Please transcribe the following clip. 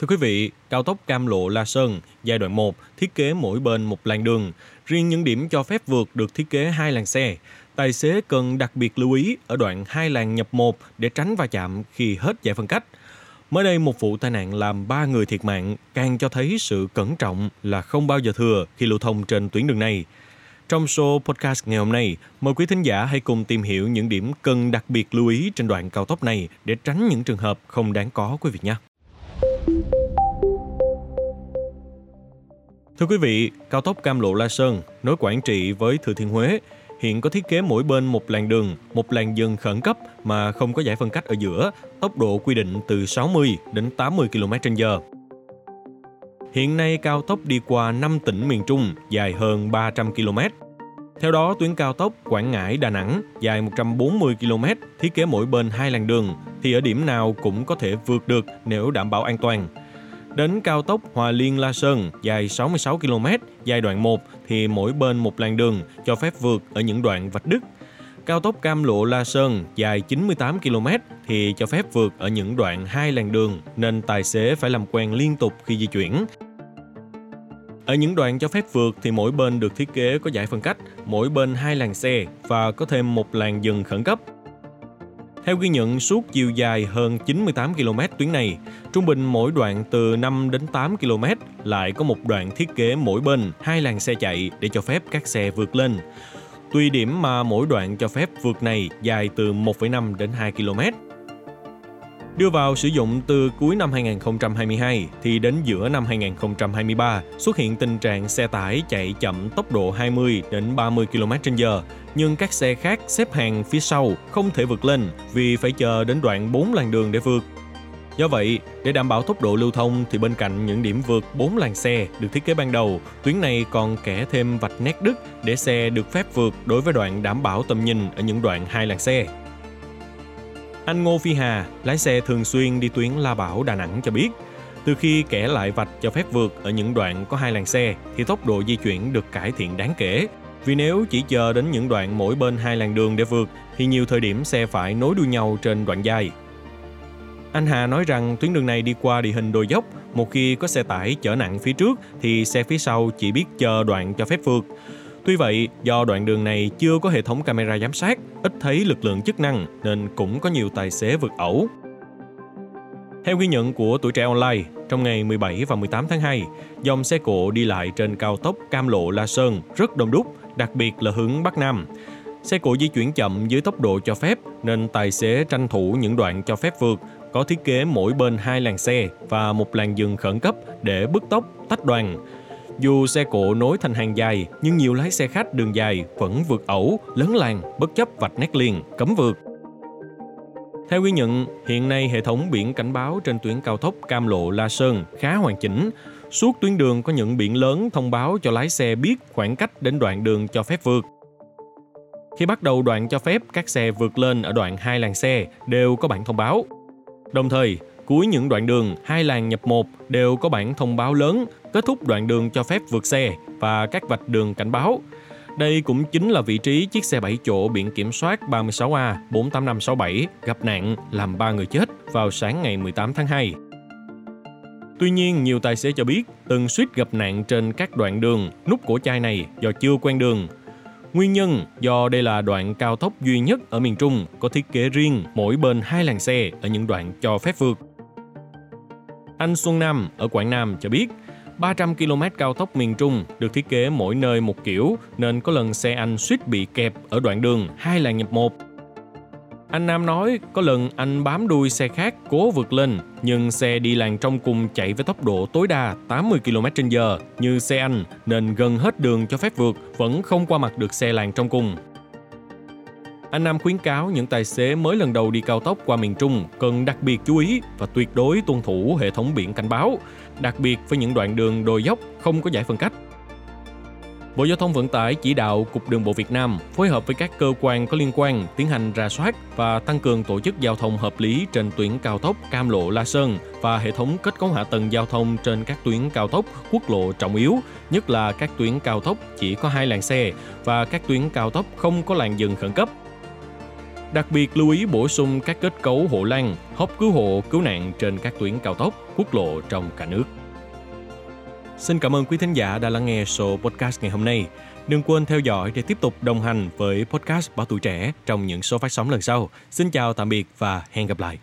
Thưa quý vị, cao tốc Cam Lộ La Sơn giai đoạn 1 thiết kế mỗi bên một làn đường. Riêng những điểm cho phép vượt được thiết kế hai làn xe. Tài xế cần đặc biệt lưu ý ở đoạn hai làn nhập một để tránh va chạm khi hết giải phân cách. Mới đây một vụ tai nạn làm 3 người thiệt mạng càng cho thấy sự cẩn trọng là không bao giờ thừa khi lưu thông trên tuyến đường này. Trong show podcast ngày hôm nay, mời quý thính giả hãy cùng tìm hiểu những điểm cần đặc biệt lưu ý trên đoạn cao tốc này để tránh những trường hợp không đáng có quý vị nhé. Thưa quý vị, cao tốc Cam Lộ La Sơn nối Quảng Trị với Thừa Thiên Huế hiện có thiết kế mỗi bên một làn đường, một làn dừng khẩn cấp mà không có giải phân cách ở giữa, tốc độ quy định từ 60 đến 80 km/h. Hiện nay cao tốc đi qua 5 tỉnh miền Trung dài hơn 300 km. Theo đó, tuyến cao tốc Quảng Ngãi Đà Nẵng dài 140 km, thiết kế mỗi bên hai làn đường thì ở điểm nào cũng có thể vượt được nếu đảm bảo an toàn. Đến cao tốc Hòa Liên La Sơn dài 66 km, giai đoạn 1 thì mỗi bên một làn đường cho phép vượt ở những đoạn vạch đứt. Cao tốc Cam Lộ La Sơn dài 98 km thì cho phép vượt ở những đoạn hai làn đường nên tài xế phải làm quen liên tục khi di chuyển. Ở những đoạn cho phép vượt thì mỗi bên được thiết kế có giải phân cách, mỗi bên hai làn xe và có thêm một làn dừng khẩn cấp. Theo ghi nhận suốt chiều dài hơn 98 km tuyến này, trung bình mỗi đoạn từ 5 đến 8 km lại có một đoạn thiết kế mỗi bên hai làn xe chạy để cho phép các xe vượt lên. Tuy điểm mà mỗi đoạn cho phép vượt này dài từ 1,5 đến 2 km. Đưa vào sử dụng từ cuối năm 2022 thì đến giữa năm 2023 xuất hiện tình trạng xe tải chạy chậm tốc độ 20 đến 30 km/h, nhưng các xe khác xếp hàng phía sau không thể vượt lên vì phải chờ đến đoạn 4 làn đường để vượt. Do vậy, để đảm bảo tốc độ lưu thông thì bên cạnh những điểm vượt 4 làn xe được thiết kế ban đầu, tuyến này còn kẻ thêm vạch nét đứt để xe được phép vượt đối với đoạn đảm bảo tầm nhìn ở những đoạn hai làn xe. Anh Ngô Phi Hà, lái xe thường xuyên đi tuyến La Bảo Đà Nẵng cho biết, từ khi kẻ lại vạch cho phép vượt ở những đoạn có hai làn xe thì tốc độ di chuyển được cải thiện đáng kể. Vì nếu chỉ chờ đến những đoạn mỗi bên hai làn đường để vượt thì nhiều thời điểm xe phải nối đuôi nhau trên đoạn dài. Anh Hà nói rằng tuyến đường này đi qua địa hình đồi dốc, một khi có xe tải chở nặng phía trước thì xe phía sau chỉ biết chờ đoạn cho phép vượt. Tuy vậy, do đoạn đường này chưa có hệ thống camera giám sát, ít thấy lực lượng chức năng nên cũng có nhiều tài xế vượt ẩu. Theo ghi nhận của tuổi trẻ online, trong ngày 17 và 18 tháng 2, dòng xe cộ đi lại trên cao tốc Cam Lộ La Sơn rất đông đúc, đặc biệt là hướng Bắc Nam. Xe cộ di chuyển chậm dưới tốc độ cho phép nên tài xế tranh thủ những đoạn cho phép vượt có thiết kế mỗi bên hai làn xe và một làn dừng khẩn cấp để bứt tốc, tách đoàn. Dù xe cộ nối thành hàng dài, nhưng nhiều lái xe khách đường dài vẫn vượt ẩu, lấn làng, bất chấp vạch nét liền, cấm vượt. Theo ghi nhận, hiện nay hệ thống biển cảnh báo trên tuyến cao tốc Cam Lộ La Sơn khá hoàn chỉnh. Suốt tuyến đường có những biển lớn thông báo cho lái xe biết khoảng cách đến đoạn đường cho phép vượt. Khi bắt đầu đoạn cho phép các xe vượt lên ở đoạn hai làn xe đều có bản thông báo. Đồng thời, cuối những đoạn đường hai làn nhập một đều có bản thông báo lớn kết thúc đoạn đường cho phép vượt xe và các vạch đường cảnh báo. Đây cũng chính là vị trí chiếc xe 7 chỗ biển kiểm soát 36A 48567 gặp nạn làm 3 người chết vào sáng ngày 18 tháng 2. Tuy nhiên, nhiều tài xế cho biết từng suýt gặp nạn trên các đoạn đường nút cổ chai này do chưa quen đường. Nguyên nhân do đây là đoạn cao tốc duy nhất ở miền Trung có thiết kế riêng mỗi bên hai làn xe ở những đoạn cho phép vượt. Anh Xuân Nam ở Quảng Nam cho biết 300 km cao tốc miền Trung được thiết kế mỗi nơi một kiểu nên có lần xe anh suýt bị kẹp ở đoạn đường hai làn nhập một. Anh Nam nói có lần anh bám đuôi xe khác cố vượt lên, nhưng xe đi làn trong cùng chạy với tốc độ tối đa 80 km/h như xe anh nên gần hết đường cho phép vượt, vẫn không qua mặt được xe làn trong cùng. Anh Nam khuyến cáo những tài xế mới lần đầu đi cao tốc qua miền Trung cần đặc biệt chú ý và tuyệt đối tuân thủ hệ thống biển cảnh báo, đặc biệt với những đoạn đường đồi dốc không có giải phân cách. Bộ Giao thông Vận tải chỉ đạo Cục Đường bộ Việt Nam phối hợp với các cơ quan có liên quan tiến hành ra soát và tăng cường tổ chức giao thông hợp lý trên tuyến cao tốc Cam Lộ La Sơn và hệ thống kết cấu hạ tầng giao thông trên các tuyến cao tốc, quốc lộ trọng yếu, nhất là các tuyến cao tốc chỉ có hai làn xe và các tuyến cao tốc không có làn dừng khẩn cấp Đặc biệt lưu ý bổ sung các kết cấu hộ lan, hốc cứu hộ, cứu nạn trên các tuyến cao tốc, quốc lộ trong cả nước. Xin cảm ơn quý thính giả đã lắng nghe số podcast ngày hôm nay. Đừng quên theo dõi để tiếp tục đồng hành với podcast Báo Tuổi Trẻ trong những số phát sóng lần sau. Xin chào tạm biệt và hẹn gặp lại.